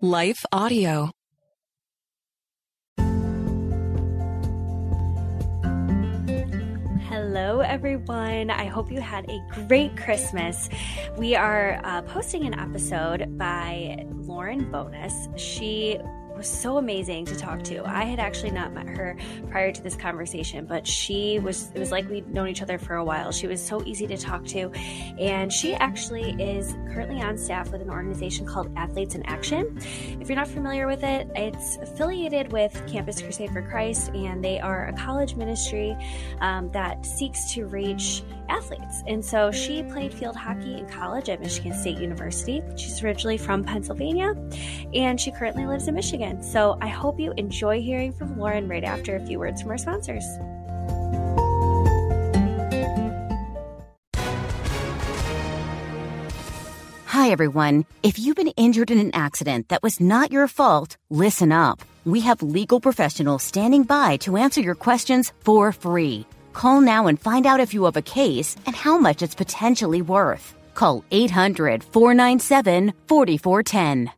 Life Audio. Hello, everyone. I hope you had a great Christmas. We are uh, posting an episode by Lauren Bonness. She was so amazing to talk to. I had actually not met her prior to this conversation, but she was, it was like we'd known each other for a while. She was so easy to talk to. And she actually is currently on staff with an organization called Athletes in Action. If you're not familiar with it, it's affiliated with Campus Crusade for Christ, and they are a college ministry um, that seeks to reach athletes. And so she played field hockey in college at Michigan State University. She's originally from Pennsylvania and she currently lives in Michigan. So I hope you enjoy hearing from Lauren right after a few words from our sponsors. Hi, everyone. If you've been injured in an accident that was not your fault, listen up. We have legal professionals standing by to answer your questions for free. Call now and find out if you have a case and how much it's potentially worth. Call 800 497 4410.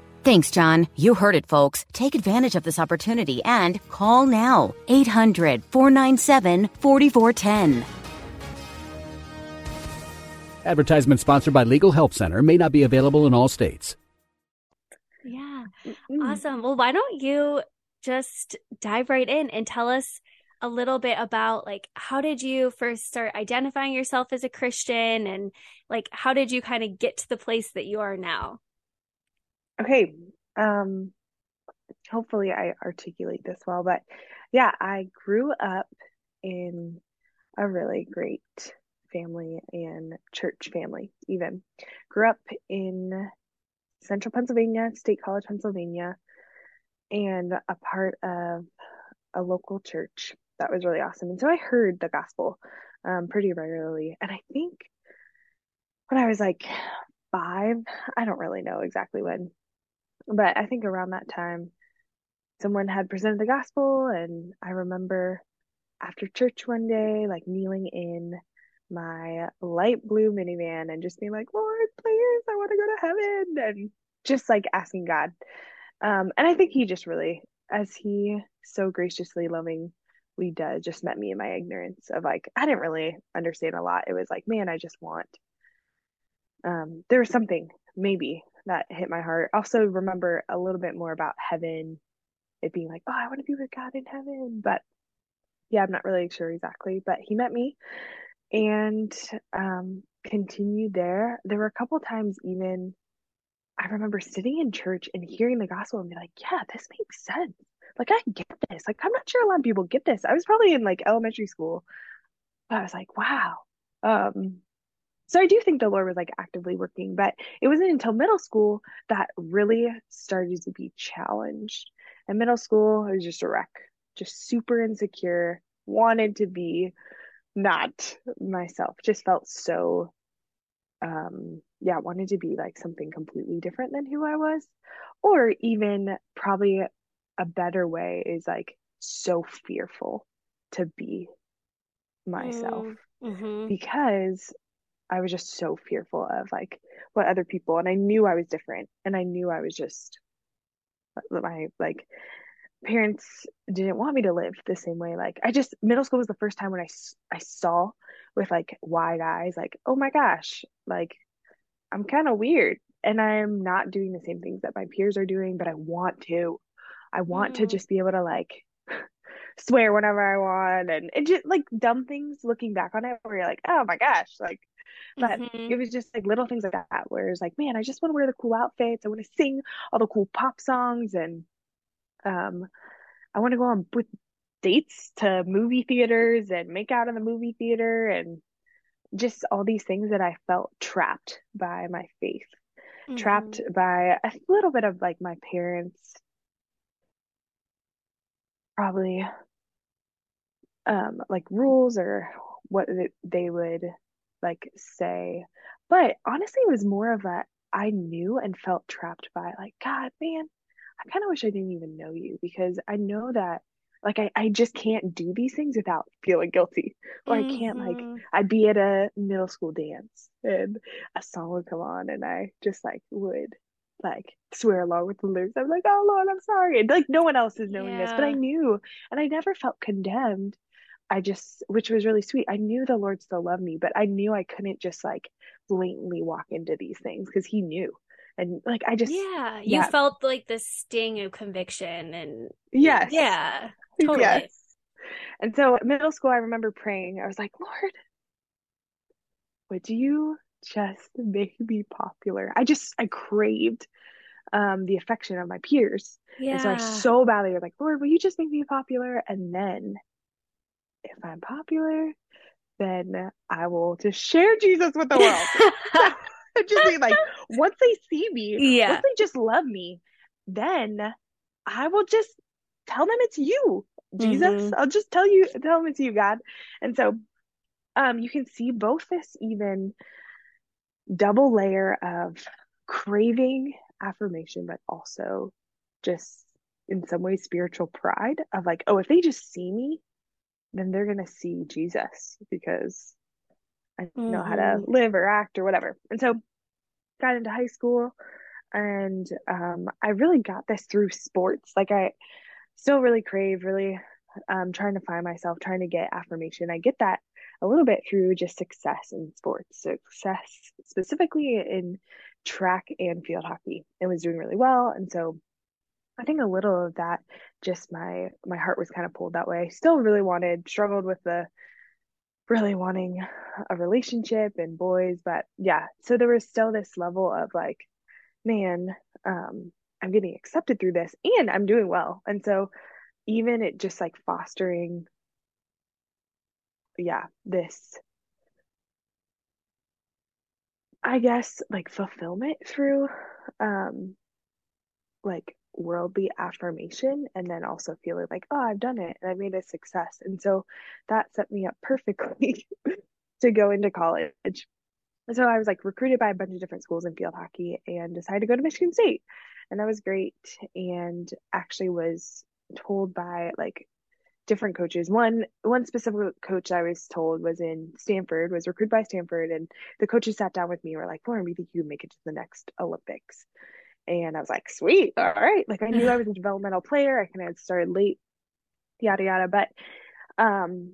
Thanks, John. You heard it, folks. Take advantage of this opportunity and call now. 800 497 4410. Advertisement sponsored by Legal Help Center may not be available in all states. Yeah. Awesome. Well, why don't you just dive right in and tell us a little bit about like how did you first start identifying yourself as a Christian and like how did you kind of get to the place that you are now? Okay. Um hopefully I articulate this well, but yeah, I grew up in a really great family and church family even. Grew up in central Pennsylvania, State College, Pennsylvania, and a part of a local church that was really awesome. And so I heard the gospel um, pretty regularly. And I think when I was like five, I don't really know exactly when, but I think around that time, someone had presented the gospel. And I remember after church one day, like kneeling in my light blue minivan and just being like, Lord, please, I want to go to heaven. And just like asking God. Um, and I think he just really, as he so graciously, lovingly does, just met me in my ignorance of like, I didn't really understand a lot. It was like, man, I just want, um, there was something maybe that hit my heart. Also, remember a little bit more about heaven, it being like, oh, I want to be with God in heaven. But yeah, I'm not really sure exactly. But he met me and um, continued there. There were a couple times even I remember sitting in church and hearing the gospel and be like, yeah, this makes sense. Like I get this. Like I'm not sure a lot of people get this. I was probably in like elementary school, but I was like, wow. Um, so I do think the Lord was like actively working, but it wasn't until middle school that really started to be challenged. In middle school, I was just a wreck, just super insecure, wanted to be not myself, just felt so um yeah, wanted to be like something completely different than who I was. Or even probably a better way is like so fearful to be myself Mm-hmm. because I was just so fearful of like what other people and I knew I was different and I knew I was just my like parents didn't want me to live the same way like I just middle school was the first time when I I saw with like wide eyes like oh my gosh like I'm kind of weird and I'm not doing the same things that my peers are doing but I want to I want to Mm. just be able to like swear whenever I want and it just like dumb things looking back on it where you're like, oh my gosh, like but Mhm. it was just like little things like that where it's like, man, I just want to wear the cool outfits. I want to sing all the cool pop songs and um I want to go on with dates to movie theaters and make out in the movie theater and just all these things that I felt trapped by my faith, trapped Mhm. by a little bit of like my parents probably um like rules or what they would like say. But honestly, it was more of a I knew and felt trapped by like, God, man, I kind of wish I didn't even know you because I know that like I, I just can't do these things without feeling guilty or mm-hmm. i can't like mm-hmm. i'd be at a middle school dance and a song would come on and i just like would like swear along with the lyrics i'm like oh lord i'm sorry and like no one else is knowing yeah. this but i knew and i never felt condemned i just which was really sweet i knew the lord still loved me but i knew i couldn't just like blatantly walk into these things because he knew and like i just yeah you yeah. felt like the sting of conviction and yes yeah Totally. Yes. And so middle school, I remember praying. I was like, Lord, would you just make me popular? I just, I craved um, the affection of my peers. Yeah. And so I so badly was like, Lord, will you just make me popular? And then if I'm popular, then I will just share Jesus with the world. just be like, once they see me, yeah. once they just love me, then I will just tell them it's you, Jesus. Mm-hmm. I'll just tell you, tell them it's you, God. And so, um, you can see both this even double layer of craving affirmation, but also just in some ways spiritual pride of like, oh, if they just see me, then they're gonna see Jesus because I know mm-hmm. how to mm-hmm. live or act or whatever. And so got into high school and um, I really got this through sports. Like I still really crave, really um, trying to find myself, trying to get affirmation. I get that a little bit through just success in sports, success specifically in track and field hockey. It was doing really well, and so I think a little of that, just my my heart was kind of pulled that way. Still really wanted, struggled with the really wanting a relationship and boys, but yeah. So there was still this level of like, man, um, I'm getting accepted through this and I'm doing well. And so even it just like fostering yeah, this I guess like fulfillment through um like worldly affirmation and then also feeling like oh I've done it and I made a success. And so that set me up perfectly to go into college. And so I was like recruited by a bunch of different schools in field hockey and decided to go to Michigan State. And that was great. And actually was told by like different coaches. One one specific coach i was told was in stanford was recruited by stanford. And the coaches sat down with me were like lauren we think you can make it to the next olympics and i was like sweet all right like i knew i was a developmental player i kind of started late yada yada but um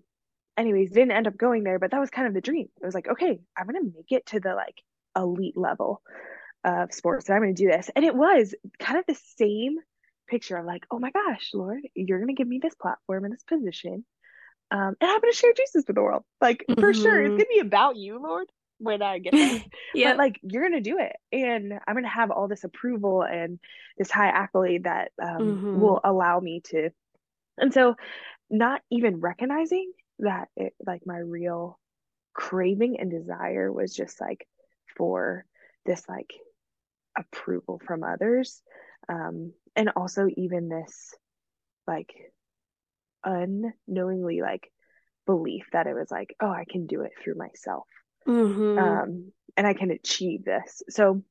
anyways didn't end up going there but that was kind of the dream it was like okay i'm gonna make it to the like elite level of sports and I'm to do this. And it was kind of the same picture of like, oh my gosh, Lord, you're to give me this platform and this position. Um, and I'm to share Jesus with the world. Like, mm-hmm. for sure, it's mm-hmm. to be about you, Lord, when I get there. yeah. But like, you're going to do it. And I'm going to have all this approval and this high accolade that um, mm-hmm. will allow me to. And so, not even recognizing that it, like, my real craving and desire was just like for this like approval from others um and also even this like unknowingly like belief that it was like oh i can do it through myself mm-hmm. um and i can achieve this so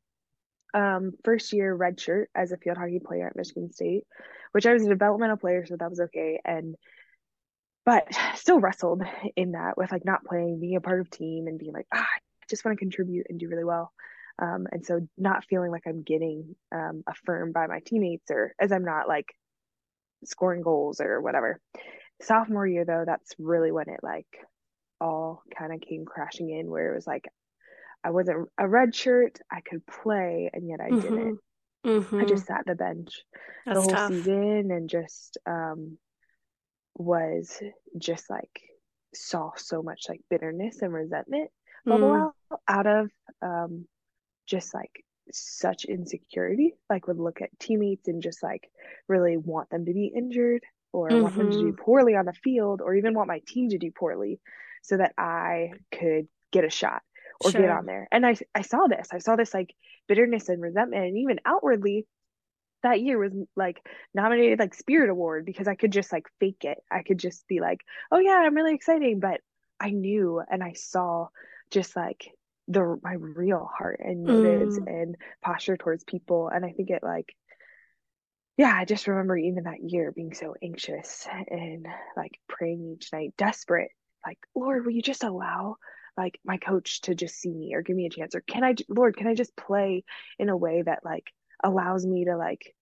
um first year red shirt as a field hockey player at michigan state which i was a developmental player so that was okay and but still wrestled in that with like not playing being a part of team and being like ah, i just want to contribute and do really well um, and so not feeling like I'm getting um, affirmed by my teammates or as I'm not like scoring goals or whatever. Sophomore year though, that's really when it like all kind of came crashing in where it was like I wasn't a red shirt, I could play and yet I mm-hmm. didn't. Mm-hmm. I just sat the bench that's the whole tough. season and just um was just like saw so much like bitterness and resentment bubble mm. out, out of um just like such insecurity like would look at teammates and just like really want them to be injured or mm-hmm. want them to do mm-hmm. poorly on the field or even want my team to do poorly so that I could get a shot or sure. get on there. And I I saw this. I saw this like bitterness and resentment and even outwardly that year was like nominated like Spirit Award because I could just like fake it. I could just be like, "Oh yeah, I'm really exciting," but I knew and I saw just like the my real heart and motives mm. and posture towards people and I think it like yeah, I just remember even that year being so anxious and like praying each night, desperate, like, Lord, will you just allow like my coach to just see me or give me a chance? Or can I, Lord, can I just play in a way that like allows me to like,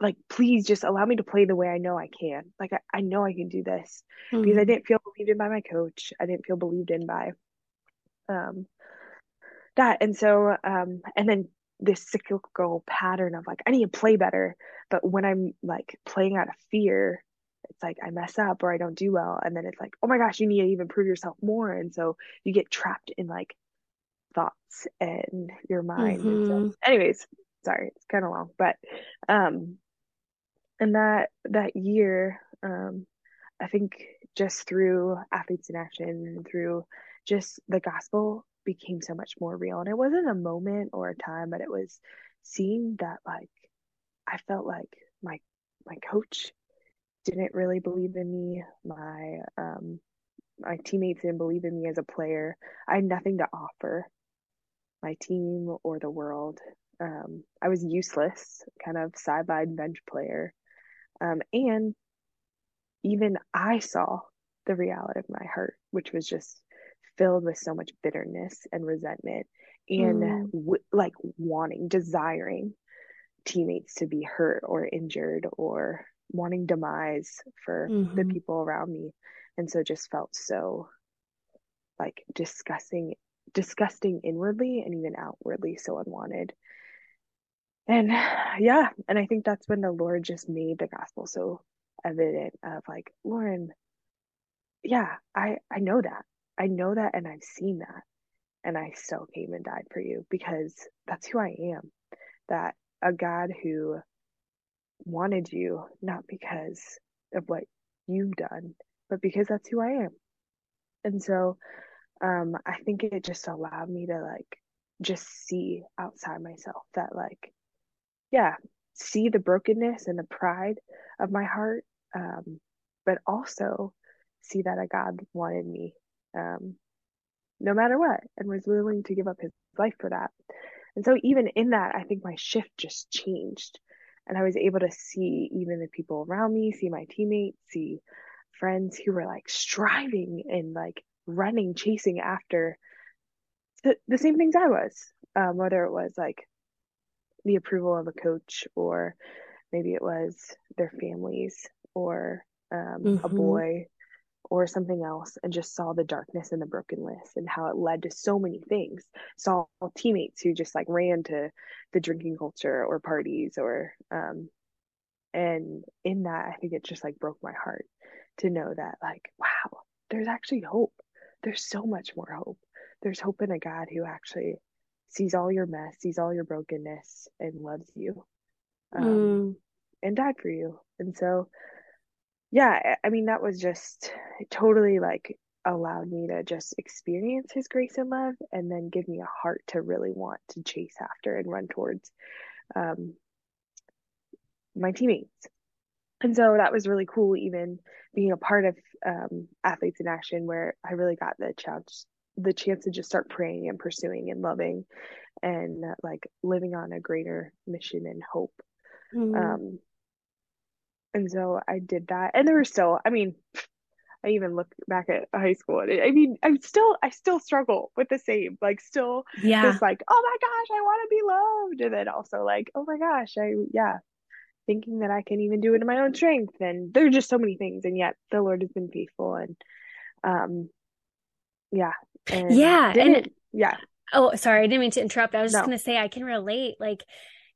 like, please just allow me to play the way I know I can. Like, I, I know I can do this mm-hmm. because I mm-hmm. didn't feel believed in by my coach. I didn't feel believed in by um that. And so, um, and then this cyclical pattern of like I need to play better, but when I'm like playing out of fear, it's like I mess up or I don't do well, and then it's like oh my gosh, you need to even prove yourself more, and so you get trapped in like thoughts and your mind. Mm-hmm. And so, mm-hmm. anyways, sorry, it's kind of long, but um, and that that year, um, I think just through athletes in action and through just the gospel became so much more real. And it wasn't a moment or a time, but it was seeing that like I felt like my my coach didn't really believe in me. My um my teammates didn't believe in me as a player. I had nothing to offer my team or the world. Um, I was useless, kind of sideline bench player. Um, and even I saw the reality of my heart, which was just filled with so much bitterness and resentment and mm. w- like wanting, desiring teammates to be hurt or injured or wanting demise for mm-hmm. the people around me. And so just felt so like disgusting, disgusting inwardly and even outwardly so unwanted. And yeah, and I think that's when the Lord just made the gospel so evident of like, Lauren, yeah, I I know that. I know that and I've seen that. And I still came and died for you because that's who I am. That a God who wanted you, not because of what you've done, but because that's who I am. And so um, I think it just allowed me to like just see outside myself that, like, yeah, see the brokenness and the pride of my heart, um, but also see that a God wanted me um, no matter what, and was willing to give up his life for that. And so, even in that, I think my shift just changed. And I was able to see even the people around me, see my teammates, see friends who were like striving and like running, chasing after the, the same things I was, um, whether it was like the approval of a coach or maybe it was their families or um, mm-hmm. a boy or something else and just saw the darkness and the brokenness and how it led to so many things. Saw teammates who just like ran to the drinking culture or parties or um and in that i think it just like broke my heart to know that like wow there's actually hope. There's so much more hope. There's hope in a god who actually sees all your mess sees all your brokenness and loves you um, mm. and died for you. And so yeah, I mean, that was just totally like allowed me to just experience his grace and love and then give me a heart to really want to chase after and run towards um, my teammates. And so that was really cool, even being a part of um, Athletes in Action, where I really got the chance, the chance to just start praying and pursuing and loving and uh, like living on a greater mission and hope. Mm-hmm. Um, and so I did that. And there were still, I mean, I even look back at high school and I mean, I'm still, I still struggle with the same, like still yeah. just like, oh my gosh, I want to be loved. And then also like, oh my gosh, I, yeah, thinking that I can even do it in my own strength. And there are just so many things. And yet the Lord has been faithful and, um, yeah. And yeah. And yeah. Oh, sorry. I didn't mean to interrupt. I was just no. going to say, I can relate. Like,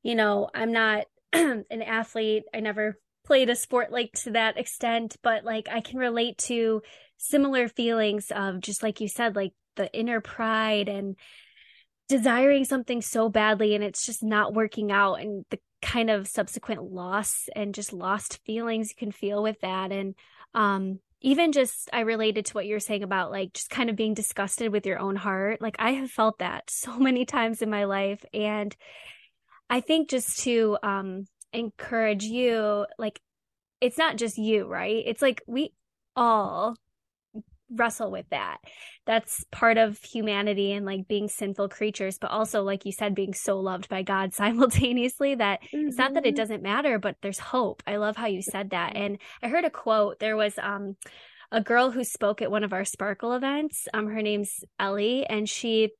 you know, I'm not an athlete. I never played a sport like to that extent, but like I can relate to similar feelings of just like you said, like the inner pride and desiring something so badly and it's just not working out and the kind of subsequent loss and just lost feelings you can feel with that and um even just I related to what you're saying about like just kind of being disgusted with your own heart. Like I have felt that so many times in my life and I think just to um encourage you like it's not just you, right? It's like we all wrestle with that. That's part of humanity and like being sinful creatures, but also, like you said, being so loved by God simultaneously that mm-hmm. it's not that it mm-hmm. doesn't matter, but there's hope. I love how you said that. And I heard a quote. There was um a girl who spoke at one of our sparkle events. Um, her name's Ellie, and she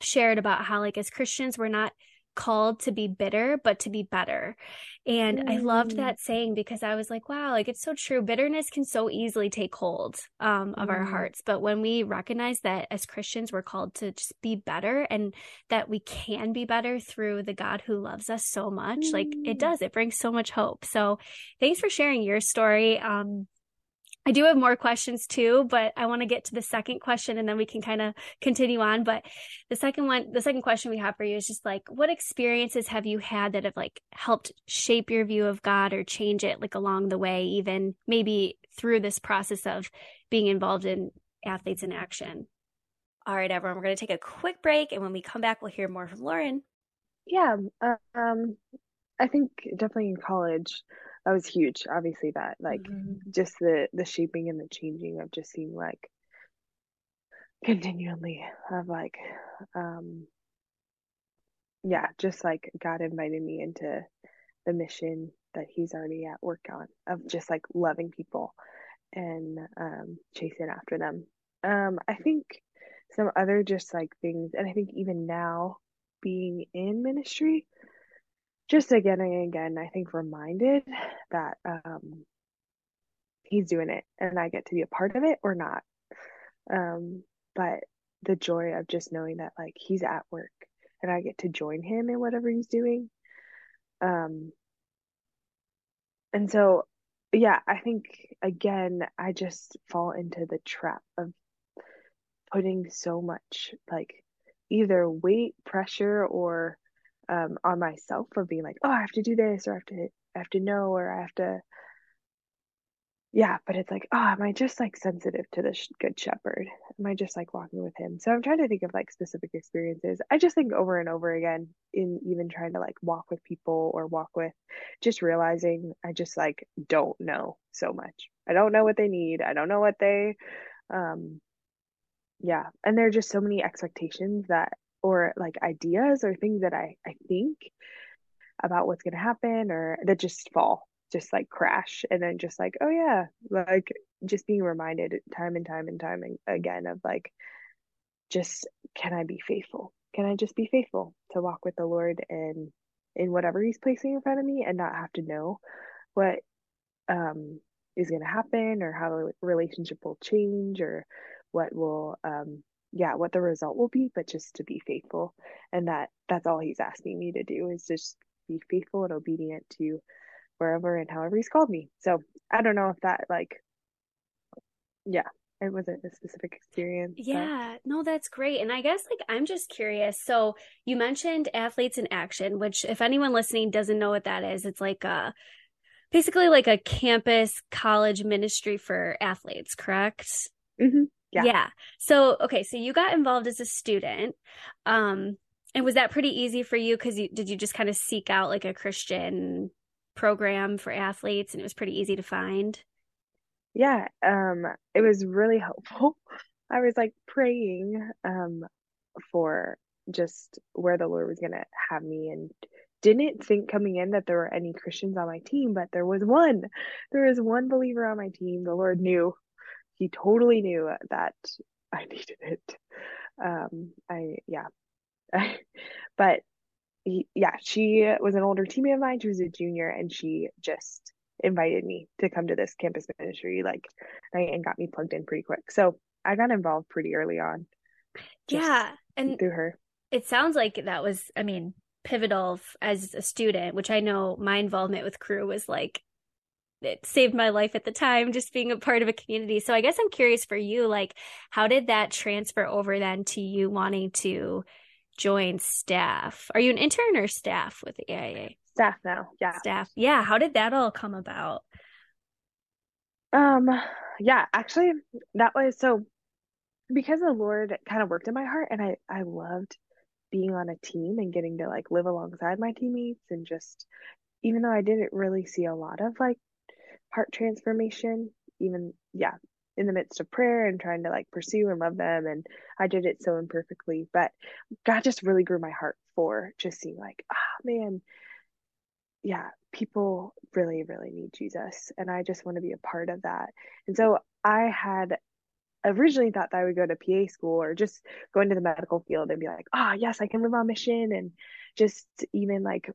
shared about how like as Christians we're not called to be bitter, but to be better. And mm. I loved mm. that saying because I was like, wow, like it's so true. Bitterness can so easily take hold um, of mm. our hearts. But when we recognize that as Christians, we're called to just be better and that we can be better through the God who loves us so much, mm. like it mm. does, it brings so much hope. So thanks for sharing your story. Um, I do have more questions too, but I want to get to the second question and then we can kind of continue on. But the second one, the second question we have for you is just like, what experiences have you had that have like helped shape your view of God or change it like along the way, even maybe through this process of being involved in athletes in action? All right, everyone, we're going to take a quick break. And when we come back, we'll hear more from Lauren. Yeah. Um, I think definitely in college, that was huge obviously that like mm-hmm. just the the shaping and the changing of just seeing like continually of like um yeah just like god invited me into the mission that he's already at work on of just like loving people and um chasing after them um i think some other just like things and i think even now being in ministry just again and again, I think reminded that um, he's doing it and I get to be a part of it or not. Um, but the joy of just knowing that like he's at work and I get to join him in whatever he's doing. Um, and so, yeah, I think again, I just fall into the trap of putting so much like either weight, pressure, or um, on myself for being like, oh, I have to do this or I have to I have to know or I have to yeah, but it's like, oh, am I just like sensitive to the good shepherd? Am I just like walking with him? So I'm trying to think of like specific experiences. I just think over and over again in even trying to like walk with people or walk with just realizing I just like don't know so much. I don't know what they need. I don't know what they um yeah, and there are just so many expectations that or like ideas or things that I, I think about what's going to happen or that just fall, just like crash. And then just like, oh yeah, like just being reminded time and time and time again of like, just can I be faithful? Can I just be faithful to walk with the Lord and in whatever He's placing in front of me and not have to know what um, is going to happen or how the relationship will change or what will um, yeah what the result will be but just to be faithful. And that that's all he's asking me to do is just be faithful and obedient to wherever and however he's called me. So i don't know if that like yeah it wasn't a specific experience yeah but... no that's great. And i guess like i'm just curious. So you mentioned athletes in action which if anyone listening doesn't know what that is it's like a basically like a campus college ministry for athletes correct? Mm-hmm. Yeah. Yeah. So, okay, so you got involved as a student. Um and was that pretty easy for you cuz you did you just kind of seek out like a Christian program for athletes and it was pretty easy to find? Yeah, um it was really helpful. I was like praying um for just where the Lord was going to have me and didn't think coming in that there were any Christians on my team, but there was one. There was one believer on my team. The Lord knew he totally knew that I needed it. Um, I yeah, but he, yeah, she was an older teammate of mine. She was a junior, and she just invited me to come to this campus ministry like and got me plugged in pretty quick. So I got involved pretty early on. Yeah, and through her, it sounds like that was. I mean, pivotal as a student, which I know my involvement with crew was like it saved my life at the time just being a part of a community. So i guess i'm curious for you like how did that transfer over then to you wanting to join staff? Are you an intern or staff with the aia staff now yeah. Staff. Yeah how did that all come about? Um yeah actually that was so because the lord kind of worked in my heart and i i loved being on a team and getting to like live alongside my teammates and just even though I didn't really see a lot of like heart transformation, even yeah, in the midst of prayer and trying to like pursue and love them and I did it so imperfectly, but God just really grew my heart for just seeing like, ah oh, man, yeah, people really, really need Jesus. And I just want to be a part of that. And so I had originally thought that I would go to PA school or just go into the medical field and be like, ah, oh, yes, I can live on mission and just even like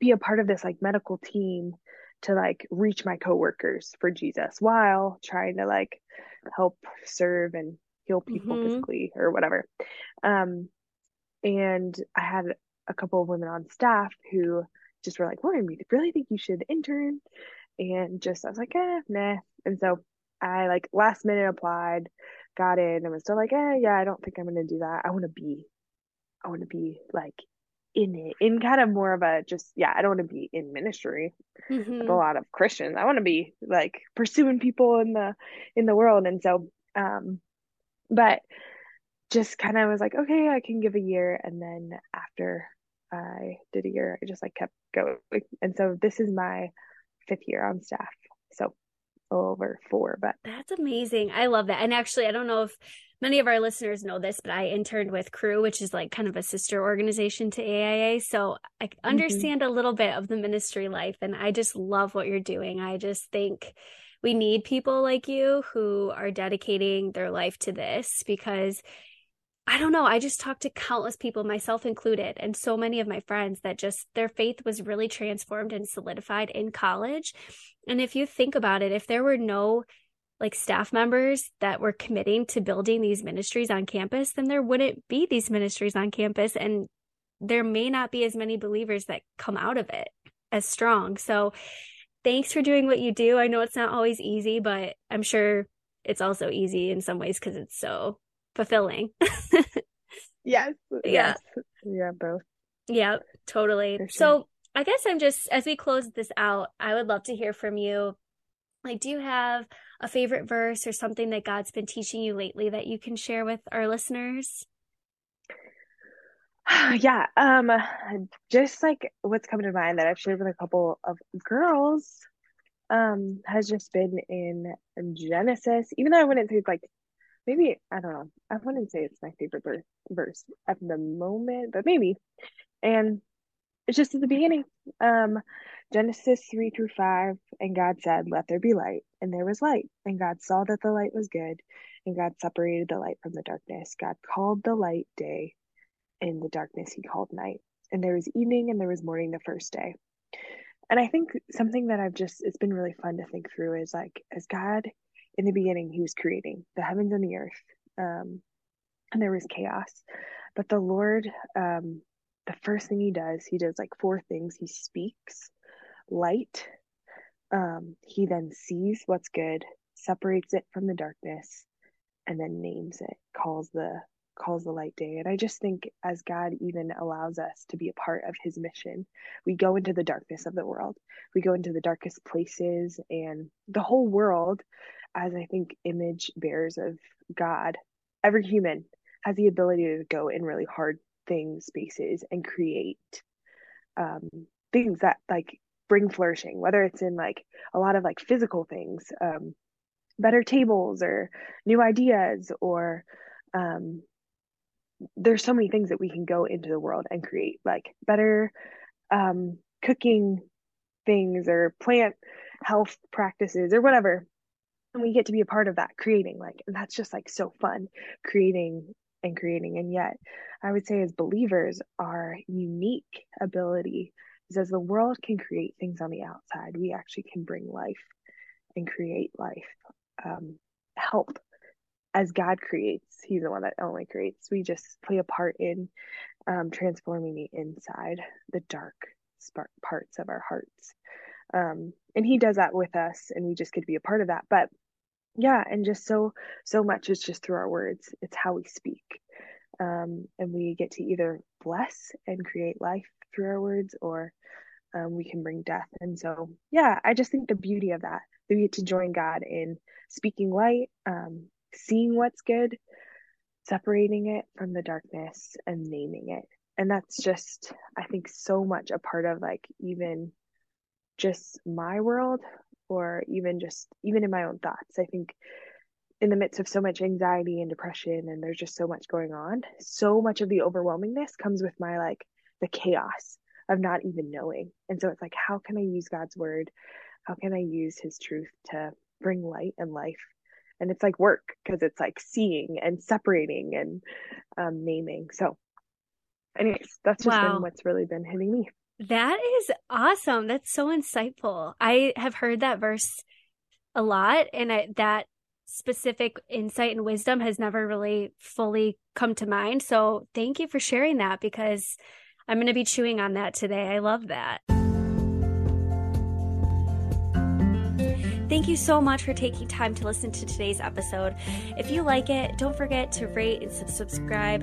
be a part of this like medical team to like reach my coworkers for Jesus while trying to like help serve and heal people mm-hmm. physically or whatever. Um, and I had a couple of women on staff who just were like, Lauren, we really think you should intern. And just, I was like, eh, nah. And so I like last minute applied, got in, and was still like, eh, yeah, I don't think I'm going to do that. I want to be, I want to be like in it, in kind of more of a just, yeah, I don't want to be in ministry mm-hmm. with a lot of Christians. I want to be like pursuing people in the, in the world. And so, um, but just kind of was like, okay, I can give a year. And then after I did a year, I just like kept going. And so this is my fifth year on staff. So over four, but that's amazing. I love that. And actually, I don't know if many of our listeners know this, but I interned with Crew, which is like kind of a sister organization to AIA. So I mm-hmm. understand mm-hmm. a little bit of the ministry life and I just love what you're doing. I just think we need people like you who are dedicating their life to this because I don't know. I just talked to countless people, myself included, and so many of my friends that just their faith was really transformed and solidified in college. And if you think about it, if there were no like staff members that were committing to building these ministries on campus, then there wouldn't be these ministries on campus. And there may not be as many believers that come out of it as strong. So thanks for doing what you do. I know it's not always easy, but I'm sure it's also easy in some ways because it's so fulfilling. yes. Yeah. Yes. Yeah, both. Yeah, totally. Sure. So I guess I'm just as we close this out, I would love to hear from you. Like, do you have a favorite verse or something that God's been teaching you lately that you can share with our listeners? Yeah, um, just like what's coming to mind that I've shared with a couple of girls, um, has just been in Genesis. Even though I wouldn't say it's like maybe I don't know. I wouldn't say it's my favorite verse, verse at the moment, but maybe. And it's just at the beginning. Um, Genesis 3 through 5. And God said, Let there be light. And there was light. And God saw that the light was good. And God separated the light from the darkness. God called the light day. and the darkness, he called night. And there was evening and there was morning the first day. And I think something that I've just, it's been really fun to think through is like, as God in the beginning he was creating the heavens and the earth um, and there was chaos but the lord um, the first thing he does he does like four things he speaks light um, he then sees what's good separates it from the darkness and then names it calls the calls the light day. And i just think as god even allows us to be a part of his mission we go into the darkness of the world. We go into the darkest places and the whole world as I think image bearers of God, every human has the ability to go in really hard things spaces and create um, things that like bring flourishing, whether it's in like a lot of like physical things, um, better tables or new ideas, or um, there's so many things that we can go into the world and create, like better um, cooking things or plant health practices or whatever. And we get to be a part of that creating like and that's just like so fun creating and creating. And yet i would say as believers our unique ability is as the world can create things on the outside we actually can bring life and create life um, help. As god creates he's the one that only creates. We just play a part in um, transforming the inside the dark spark parts of our hearts. Um, and he does that with us and we just get to be a part of that. But yeah and just so so much is just through our words. It's how we speak um, and we get to either bless and create life through our words or um, we can bring death and so yeah i just think the beauty of that we get to join god in speaking light um, seeing what's good separating it from the darkness and naming it and that's just i think so much a part of like even just my world or even just even in my own thoughts. I think in the midst of so much anxiety and depression and there's just so much going on, so much of the overwhelmingness comes with my like the chaos of not even knowing. And so it's like how can I use God's word? How can I use his truth to bring light and life? And it's like work because it's like seeing and separating and um, naming. So anyways, that's just wow. been what's really been hitting me. That is awesome. That's so insightful. I have heard that verse a lot, and I, that specific insight and wisdom has never really fully come to mind. So thank you for sharing that because I'm going to be chewing on that today. I love that. Thank you so much for taking time to listen to today's episode. If you like it, don't forget to rate and subscribe.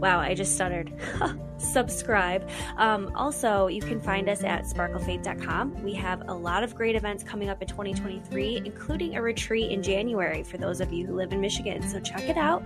Wow, I just stuttered. subscribe. Um, also, you can find us at sparklefaith.com. We have a lot of great events coming up in 2023, including a retreat in January for those of you who live in Michigan. So check it out.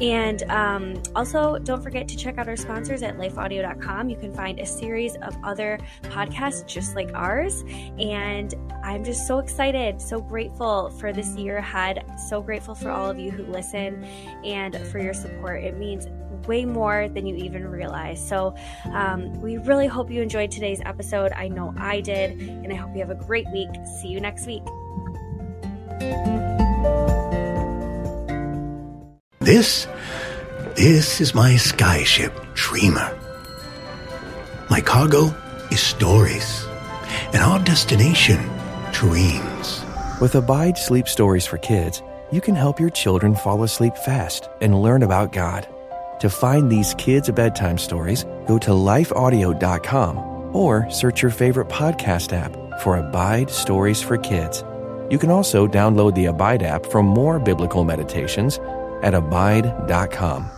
And um, also, don't forget to check out our sponsors at lifeaudio.com. You can find a series of other podcasts just like ours. And I'm just so excited, so grateful for this year ahead. So grateful for all of you who listen and for your support. It means way more than you even realize. So, um, we really hope you enjoyed today's episode. I know I did, and I hope you have a great week. See you next week. This, this is my skyship, Dreamer. My cargo is stories, and our destination, dreams. With Abide Sleep Stories for Kids, you can help your children fall asleep fast and learn about God. To find these kids' bedtime stories, go to lifeaudio.com or search your favorite podcast app for Abide Stories for Kids. You can also download the Abide app for more biblical meditations at abide.com.